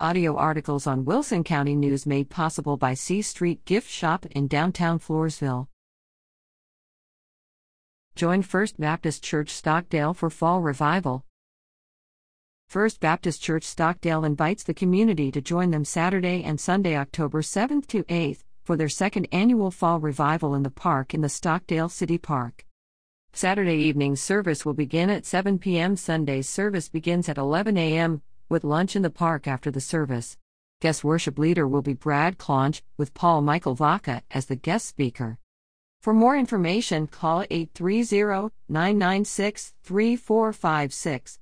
Audio articles on Wilson County News made possible by C Street Gift Shop in downtown Floresville. Join First Baptist Church Stockdale for Fall Revival. First Baptist Church Stockdale invites the community to join them Saturday and Sunday, October 7th to 8th, for their second annual Fall Revival in the park in the Stockdale City Park. Saturday evening service will begin at 7 p.m. Sunday's service begins at 11 a.m with lunch in the park after the service. Guest worship leader will be Brad Claunch, with Paul Michael Vacca as the guest speaker. For more information, call 830 996 3456